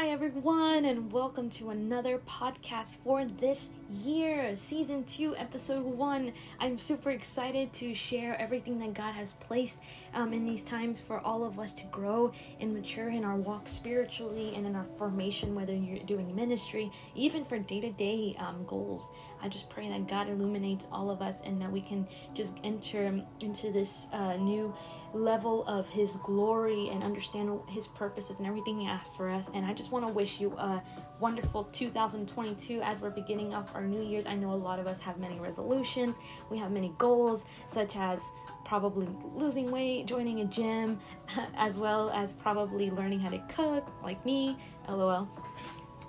Hi, everyone, and welcome to another podcast for this year, season two, episode one. I'm super excited to share everything that God has placed um, in these times for all of us to grow and mature in our walk spiritually and in our formation, whether you're doing ministry, even for day to day goals. I just pray that God illuminates all of us and that we can just enter into this uh, new level of His glory and understand His purposes and everything He asked for us. And I just want to wish you a wonderful 2022 as we're beginning off our New Year's. I know a lot of us have many resolutions, we have many goals, such as probably losing weight, joining a gym, as well as probably learning how to cook, like me, lol.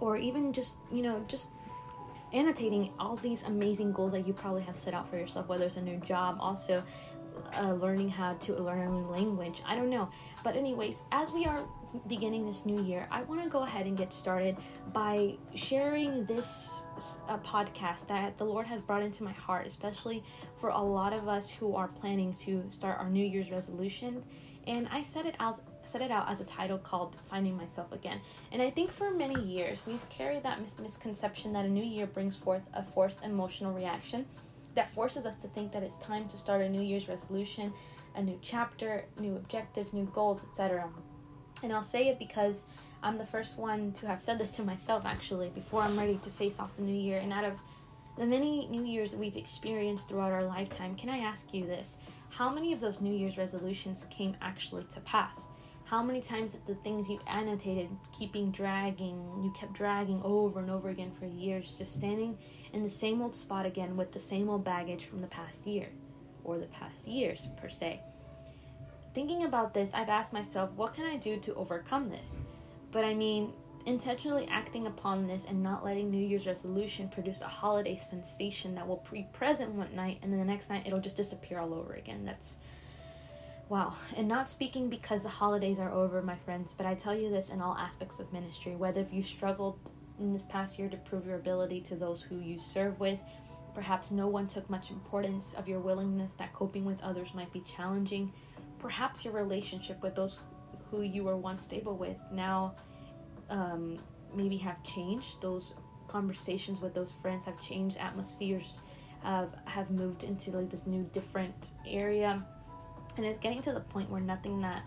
Or even just, you know, just annotating all these amazing goals that you probably have set out for yourself, whether it's a new job, also uh, learning how to learn a new language. I don't know. But, anyways, as we are beginning this new year, I want to go ahead and get started by sharing this uh, podcast that the Lord has brought into my heart, especially for a lot of us who are planning to start our New Year's resolution. And I set it out set it out as a title called Finding Myself Again. And I think for many years we've carried that mis- misconception that a new year brings forth a forced emotional reaction that forces us to think that it's time to start a New Year's resolution, a new chapter, new objectives, new goals, etc. And I'll say it because I'm the first one to have said this to myself actually before I'm ready to face off the new year. And out of the many New Year's that we've experienced throughout our lifetime, can I ask you this? How many of those New Year's resolutions came actually to pass? How many times did the things you annotated keeping dragging, you kept dragging over and over again for years, just standing in the same old spot again with the same old baggage from the past year or the past years per se? Thinking about this, I've asked myself, what can I do to overcome this? But I mean, intentionally acting upon this and not letting New Year's resolution produce a holiday sensation that will be present one night and then the next night it'll just disappear all over again. That's wow. And not speaking because the holidays are over, my friends, but I tell you this in all aspects of ministry, whether if you struggled in this past year to prove your ability to those who you serve with, perhaps no one took much importance of your willingness that coping with others might be challenging perhaps your relationship with those who you were once stable with now um, maybe have changed. Those conversations with those friends have changed. Atmospheres have have moved into like this new different area, and it's getting to the point where nothing that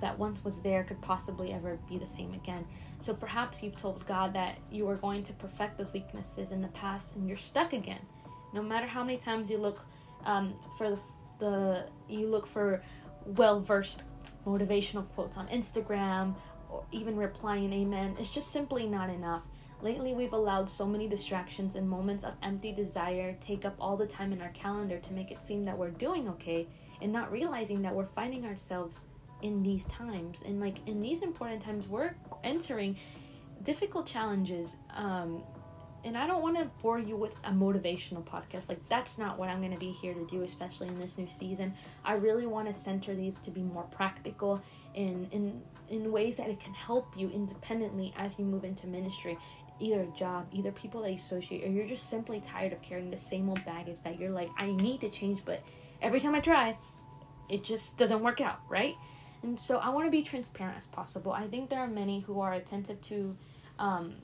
that once was there could possibly ever be the same again. So perhaps you've told God that you are going to perfect those weaknesses in the past, and you're stuck again. No matter how many times you look um, for the the you look for well versed motivational quotes on Instagram or even replying amen it's just simply not enough lately we've allowed so many distractions and moments of empty desire take up all the time in our calendar to make it seem that we're doing okay and not realizing that we're finding ourselves in these times and like in these important times we're entering difficult challenges um and I don't want to bore you with a motivational podcast. Like, that's not what I'm going to be here to do, especially in this new season. I really want to center these to be more practical in, in, in ways that it can help you independently as you move into ministry. Either a job, either people that you associate, or you're just simply tired of carrying the same old baggage that you're like, I need to change, but every time I try, it just doesn't work out, right? And so I want to be transparent as possible. I think there are many who are attentive to um,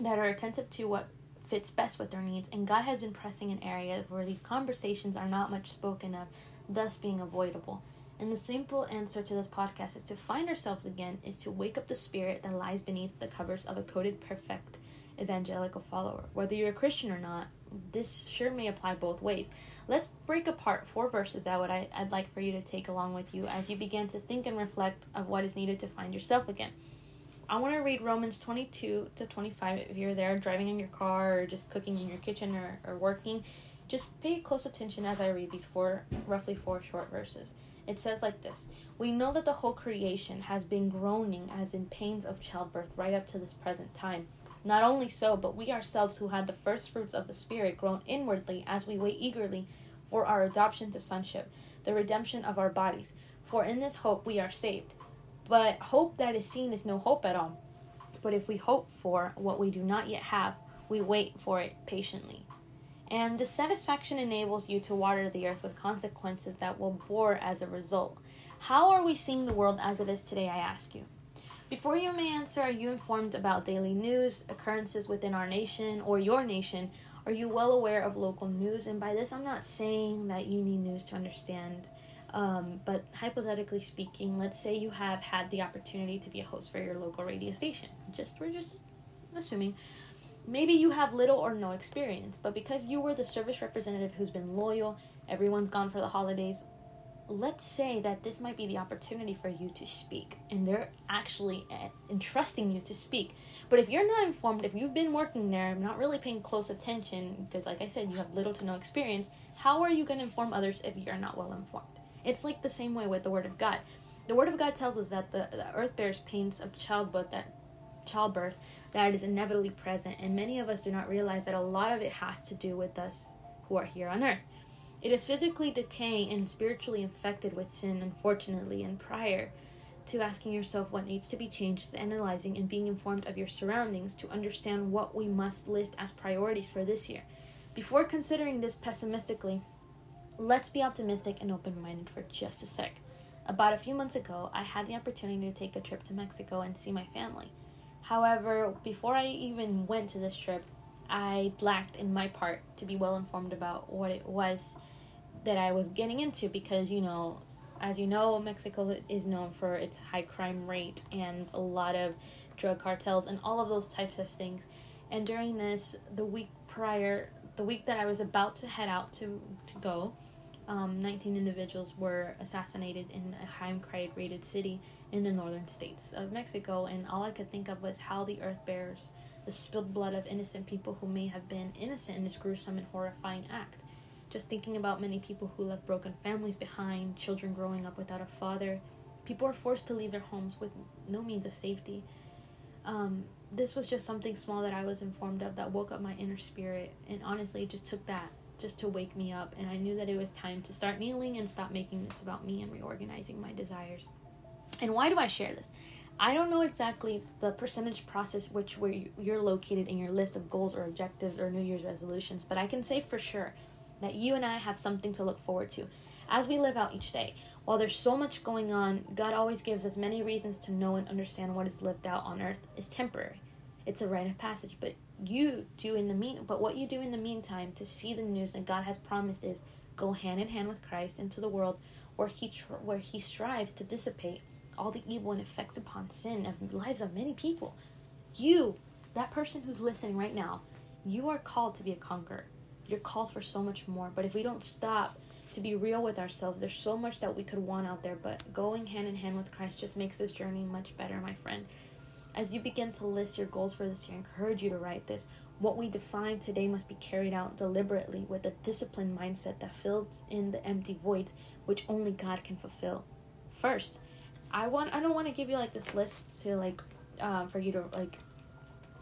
that are attentive to what fits best with their needs, and God has been pressing an area where these conversations are not much spoken of, thus being avoidable. And the simple answer to this podcast is to find ourselves again, is to wake up the spirit that lies beneath the covers of a coded perfect evangelical follower. Whether you're a Christian or not, this sure may apply both ways. Let's break apart four verses that would I, I'd like for you to take along with you as you begin to think and reflect of what is needed to find yourself again. I want to read Romans 22 to 25 if you're there driving in your car or just cooking in your kitchen or, or working. Just pay close attention as I read these four, roughly four short verses. It says like this We know that the whole creation has been groaning as in pains of childbirth right up to this present time. Not only so, but we ourselves who had the first fruits of the Spirit groan inwardly as we wait eagerly for our adoption to sonship, the redemption of our bodies. For in this hope we are saved. But hope that is seen is no hope at all. But if we hope for what we do not yet have, we wait for it patiently. And the satisfaction enables you to water the earth with consequences that will bore as a result. How are we seeing the world as it is today, I ask you? Before you may answer, are you informed about daily news, occurrences within our nation or your nation? Are you well aware of local news? And by this, I'm not saying that you need news to understand, um, but hypothetically speaking, let's say you have had the opportunity to be a host for your local radio station. Just we're just assuming. Maybe you have little or no experience, but because you were the service representative who's been loyal, everyone's gone for the holidays, let's say that this might be the opportunity for you to speak and they're actually eh, entrusting you to speak. But if you're not informed if you've been working there not really paying close attention because like i said you have little to no experience how are you going to inform others if you're not well informed? It's like the same way with the word of god. The word of god tells us that the, the earth bears pains of childbirth that childbirth that is inevitably present and many of us do not realize that a lot of it has to do with us who are here on earth it is physically decaying and spiritually infected with sin, unfortunately, and prior to asking yourself what needs to be changed, analyzing and being informed of your surroundings to understand what we must list as priorities for this year. Before considering this pessimistically, let's be optimistic and open minded for just a sec. About a few months ago, I had the opportunity to take a trip to Mexico and see my family. However, before I even went to this trip, I lacked in my part to be well informed about what it was that I was getting into because you know, as you know, Mexico is known for its high crime rate and a lot of drug cartels and all of those types of things. And during this, the week prior, the week that I was about to head out to to go, um, 19 individuals were assassinated in a high crime rated city in the northern states of Mexico, and all I could think of was how the earth bears the spilled blood of innocent people who may have been innocent in this gruesome and horrifying act. Just thinking about many people who left broken families behind, children growing up without a father. People are forced to leave their homes with no means of safety. Um, this was just something small that I was informed of that woke up my inner spirit. And honestly, just took that just to wake me up. And I knew that it was time to start kneeling and stop making this about me and reorganizing my desires. And why do I share this? I don't know exactly the percentage process which where you're located in your list of goals or objectives or New Year's resolutions, but I can say for sure that you and I have something to look forward to as we live out each day. While there's so much going on, God always gives us many reasons to know and understand what is lived out on earth is temporary. It's a rite of passage, but you do in the mean but what you do in the meantime to see the news that God has promised is go hand in hand with Christ into the world where he tr- where he strives to dissipate all the evil and effects upon sin of lives of many people. You, that person who's listening right now, you are called to be a conqueror. You're called for so much more. But if we don't stop to be real with ourselves, there's so much that we could want out there. But going hand in hand with Christ just makes this journey much better, my friend. As you begin to list your goals for this year, I encourage you to write this. What we define today must be carried out deliberately with a disciplined mindset that fills in the empty voids which only God can fulfill. First, I want I don't want to give you like this list to like uh, for you to like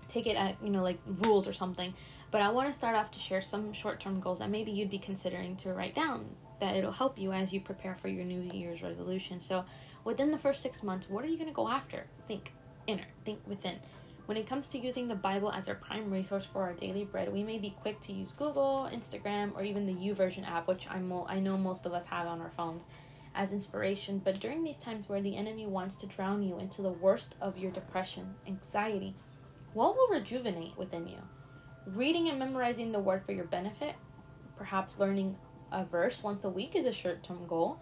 take it at you know like rules or something but I want to start off to share some short term goals that maybe you'd be considering to write down that it'll help you as you prepare for your New Year's resolution. So, within the first six months, what are you going to go after? Think inner, think within. When it comes to using the Bible as our prime resource for our daily bread, we may be quick to use Google, Instagram, or even the YouVersion app, which mo- I know most of us have on our phones, as inspiration. But during these times where the enemy wants to drown you into the worst of your depression, anxiety, what will rejuvenate within you? Reading and memorizing the word for your benefit, perhaps learning a verse once a week is a short term goal.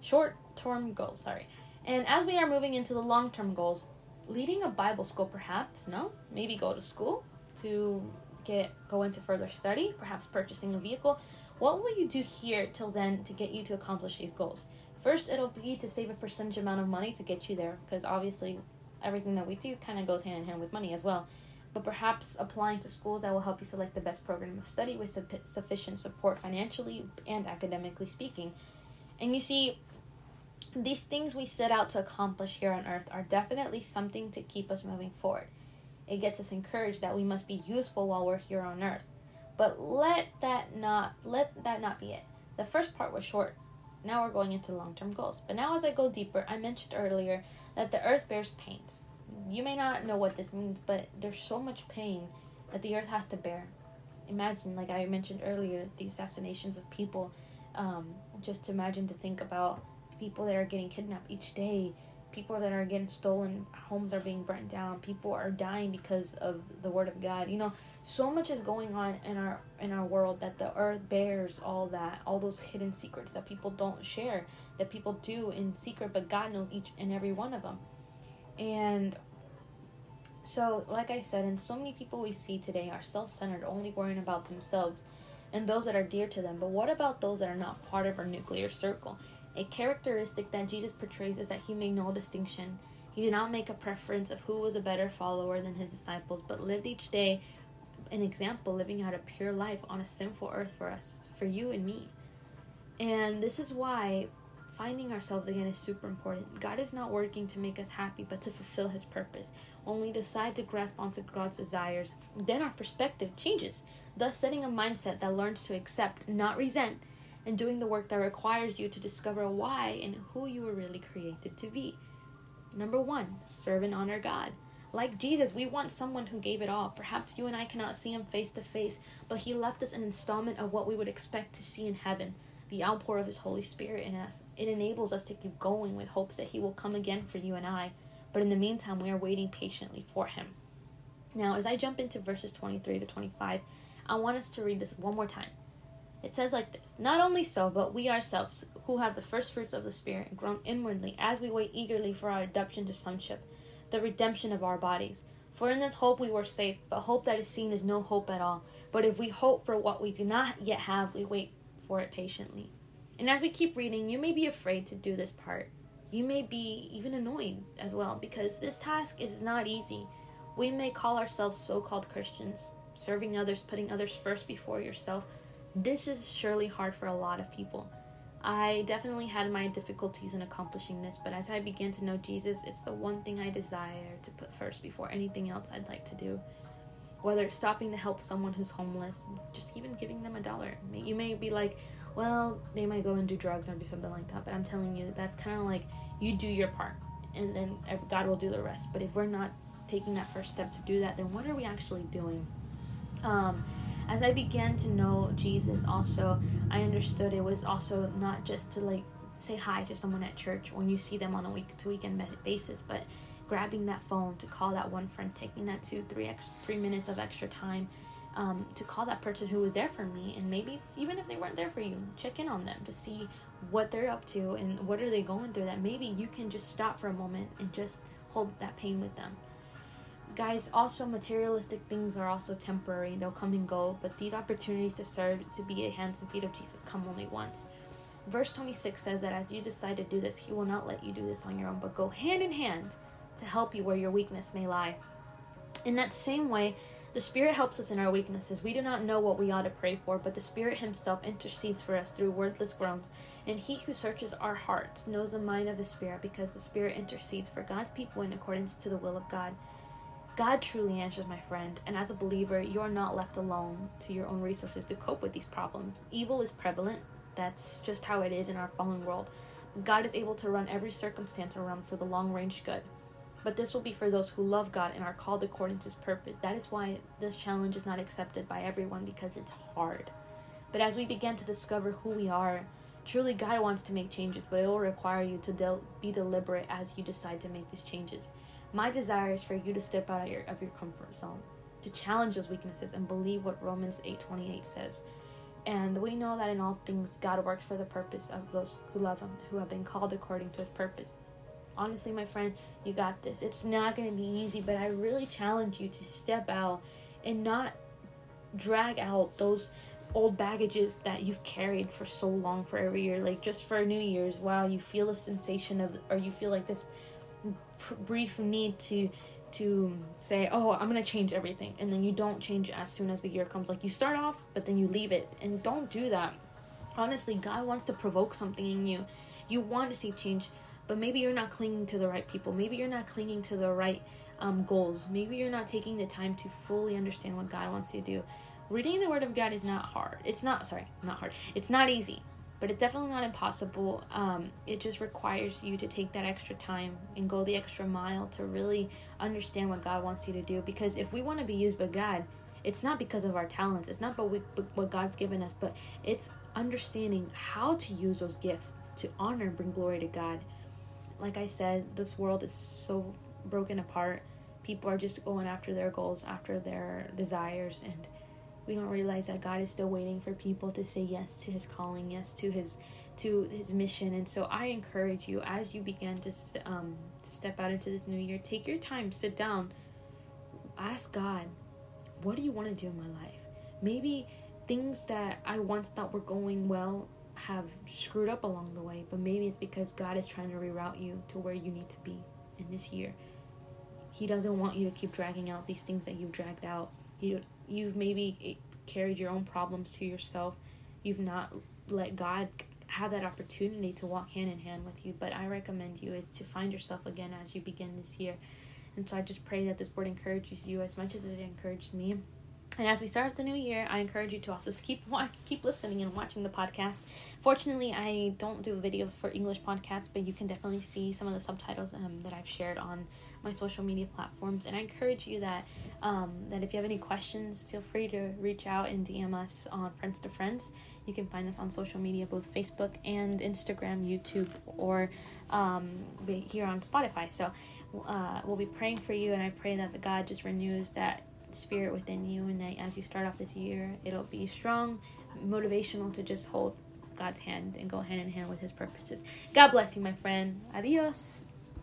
Short term goals, sorry. And as we are moving into the long term goals, leading a Bible school perhaps, no? Maybe go to school to get go into further study, perhaps purchasing a vehicle. What will you do here till then to get you to accomplish these goals? First, it'll be to save a percentage amount of money to get you there, because obviously everything that we do kind of goes hand in hand with money as well but perhaps applying to schools that will help you select the best program of study with su- sufficient support financially and academically speaking. And you see, these things we set out to accomplish here on earth are definitely something to keep us moving forward. It gets us encouraged that we must be useful while we're here on earth. But let that not let that not be it. The first part was short. Now we're going into long-term goals. But now as I go deeper, I mentioned earlier that the earth bears pains you may not know what this means, but there's so much pain that the earth has to bear. Imagine, like I mentioned earlier, the assassinations of people. Um, just imagine to think about people that are getting kidnapped each day, people that are getting stolen, homes are being burnt down, people are dying because of the word of God. You know, so much is going on in our in our world that the earth bears all that, all those hidden secrets that people don't share, that people do in secret, but God knows each and every one of them. And so, like I said, and so many people we see today are self-centered, only worrying about themselves and those that are dear to them. But what about those that are not part of our nuclear circle? A characteristic that Jesus portrays is that he made no distinction. He did not make a preference of who was a better follower than his disciples, but lived each day an example, living out a pure life on a sinful earth for us, for you and me. And this is why finding ourselves again is super important. God is not working to make us happy, but to fulfill his purpose. When we decide to grasp onto God's desires, then our perspective changes, thus setting a mindset that learns to accept, not resent, and doing the work that requires you to discover why and who you were really created to be. Number one, serve and honor God. Like Jesus, we want someone who gave it all. Perhaps you and I cannot see him face to face, but he left us an installment of what we would expect to see in heaven the outpour of his Holy Spirit in us. It enables us to keep going with hopes that he will come again for you and I. But in the meantime, we are waiting patiently for him. Now, as I jump into verses 23 to 25, I want us to read this one more time. It says like this Not only so, but we ourselves, who have the first fruits of the Spirit, groan inwardly as we wait eagerly for our adoption to sonship, the redemption of our bodies. For in this hope we were saved, but hope that is seen is no hope at all. But if we hope for what we do not yet have, we wait for it patiently. And as we keep reading, you may be afraid to do this part. You may be even annoyed as well, because this task is not easy. We may call ourselves so called Christians, serving others, putting others first before yourself this is surely hard for a lot of people. I definitely had my difficulties in accomplishing this, but as I began to know Jesus, it's the one thing I desire to put first before anything else I'd like to do. Whether stopping to help someone who's homeless, just even giving them a dollar. You may be like, well, they might go and do drugs or do something like that, but I'm telling you, that's kind of like you do your part and then God will do the rest. But if we're not taking that first step to do that, then what are we actually doing? Um, as I began to know Jesus, also, I understood it was also not just to like say hi to someone at church when you see them on a week to weekend basis, but grabbing that phone to call that one friend, taking that two, three, extra, three minutes of extra time um, to call that person who was there for me, and maybe even if they weren't there for you, check in on them to see what they're up to and what are they going through. That maybe you can just stop for a moment and just hold that pain with them. Guys, also materialistic things are also temporary. They'll come and go, but these opportunities to serve, to be a hands and feet of Jesus, come only once. Verse 26 says that as you decide to do this, He will not let you do this on your own, but go hand in hand to help you where your weakness may lie. In that same way, the Spirit helps us in our weaknesses. We do not know what we ought to pray for, but the Spirit Himself intercedes for us through wordless groans. And He who searches our hearts knows the mind of the Spirit, because the Spirit intercedes for God's people in accordance to the will of God. God truly answers, my friend, and as a believer, you are not left alone to your own resources to cope with these problems. Evil is prevalent, that's just how it is in our fallen world. God is able to run every circumstance around for the long range good. But this will be for those who love God and are called according to his purpose. That is why this challenge is not accepted by everyone because it's hard. But as we begin to discover who we are, truly God wants to make changes, but it will require you to del- be deliberate as you decide to make these changes. My desire is for you to step out of your, of your comfort zone, to challenge those weaknesses and believe what Romans 8:28 says. And we know that in all things God works for the purpose of those who love him, who have been called according to his purpose. Honestly, my friend, you got this. It's not going to be easy, but I really challenge you to step out and not drag out those old baggages that you've carried for so long for every year like just for new year's wow you feel a sensation of or you feel like this brief need to to say, "Oh, I'm to change everything." And then you don't change as soon as the year comes. Like you start off, but then you leave it. And don't do that. Honestly, God wants to provoke something in you. You want to see change, but maybe you're not clinging to the right people. Maybe you're not clinging to the right um, goals. Maybe you're not taking the time to fully understand what God wants you to do. Reading the Word of God is not hard. It's not, sorry, not hard. It's not easy but it's definitely not impossible. Um, it just requires you to take that extra time and go the extra mile to really understand what God wants you to do. Because if we want to be used by God, it's not because of our talents, it's not but what God's given us, but it's understanding how to use those gifts to honor and bring glory to God. Like I said, this world is so broken apart. People are just going after their goals, after their desires, and we don't realize that God is still waiting for people to say yes to his calling, yes to his to his mission. And so I encourage you as you begin to um to step out into this new year, take your time, sit down, ask God, what do you want to do in my life? Maybe things that I once thought were going well have screwed up along the way, but maybe it's because God is trying to reroute you to where you need to be in this year. He doesn't want you to keep dragging out these things that you've dragged out. You you've maybe eh, carried your own problems to yourself. You've not let God have that opportunity to walk hand in hand with you. But I recommend you is to find yourself again as you begin this year. And so I just pray that this word encourages you as much as it encouraged me. And as we start the new year, I encourage you to also keep keep listening and watching the podcast. Fortunately, I don't do videos for English podcasts, but you can definitely see some of the subtitles um, that I've shared on my social media platforms. And I encourage you that um, that if you have any questions, feel free to reach out and DM us on Friends to Friends. You can find us on social media, both Facebook and Instagram, YouTube, or um, here on Spotify. So uh, we'll be praying for you, and I pray that the God just renews that spirit within you and that as you start off this year it'll be strong motivational to just hold god's hand and go hand in hand with his purposes. God bless you my friend. Adios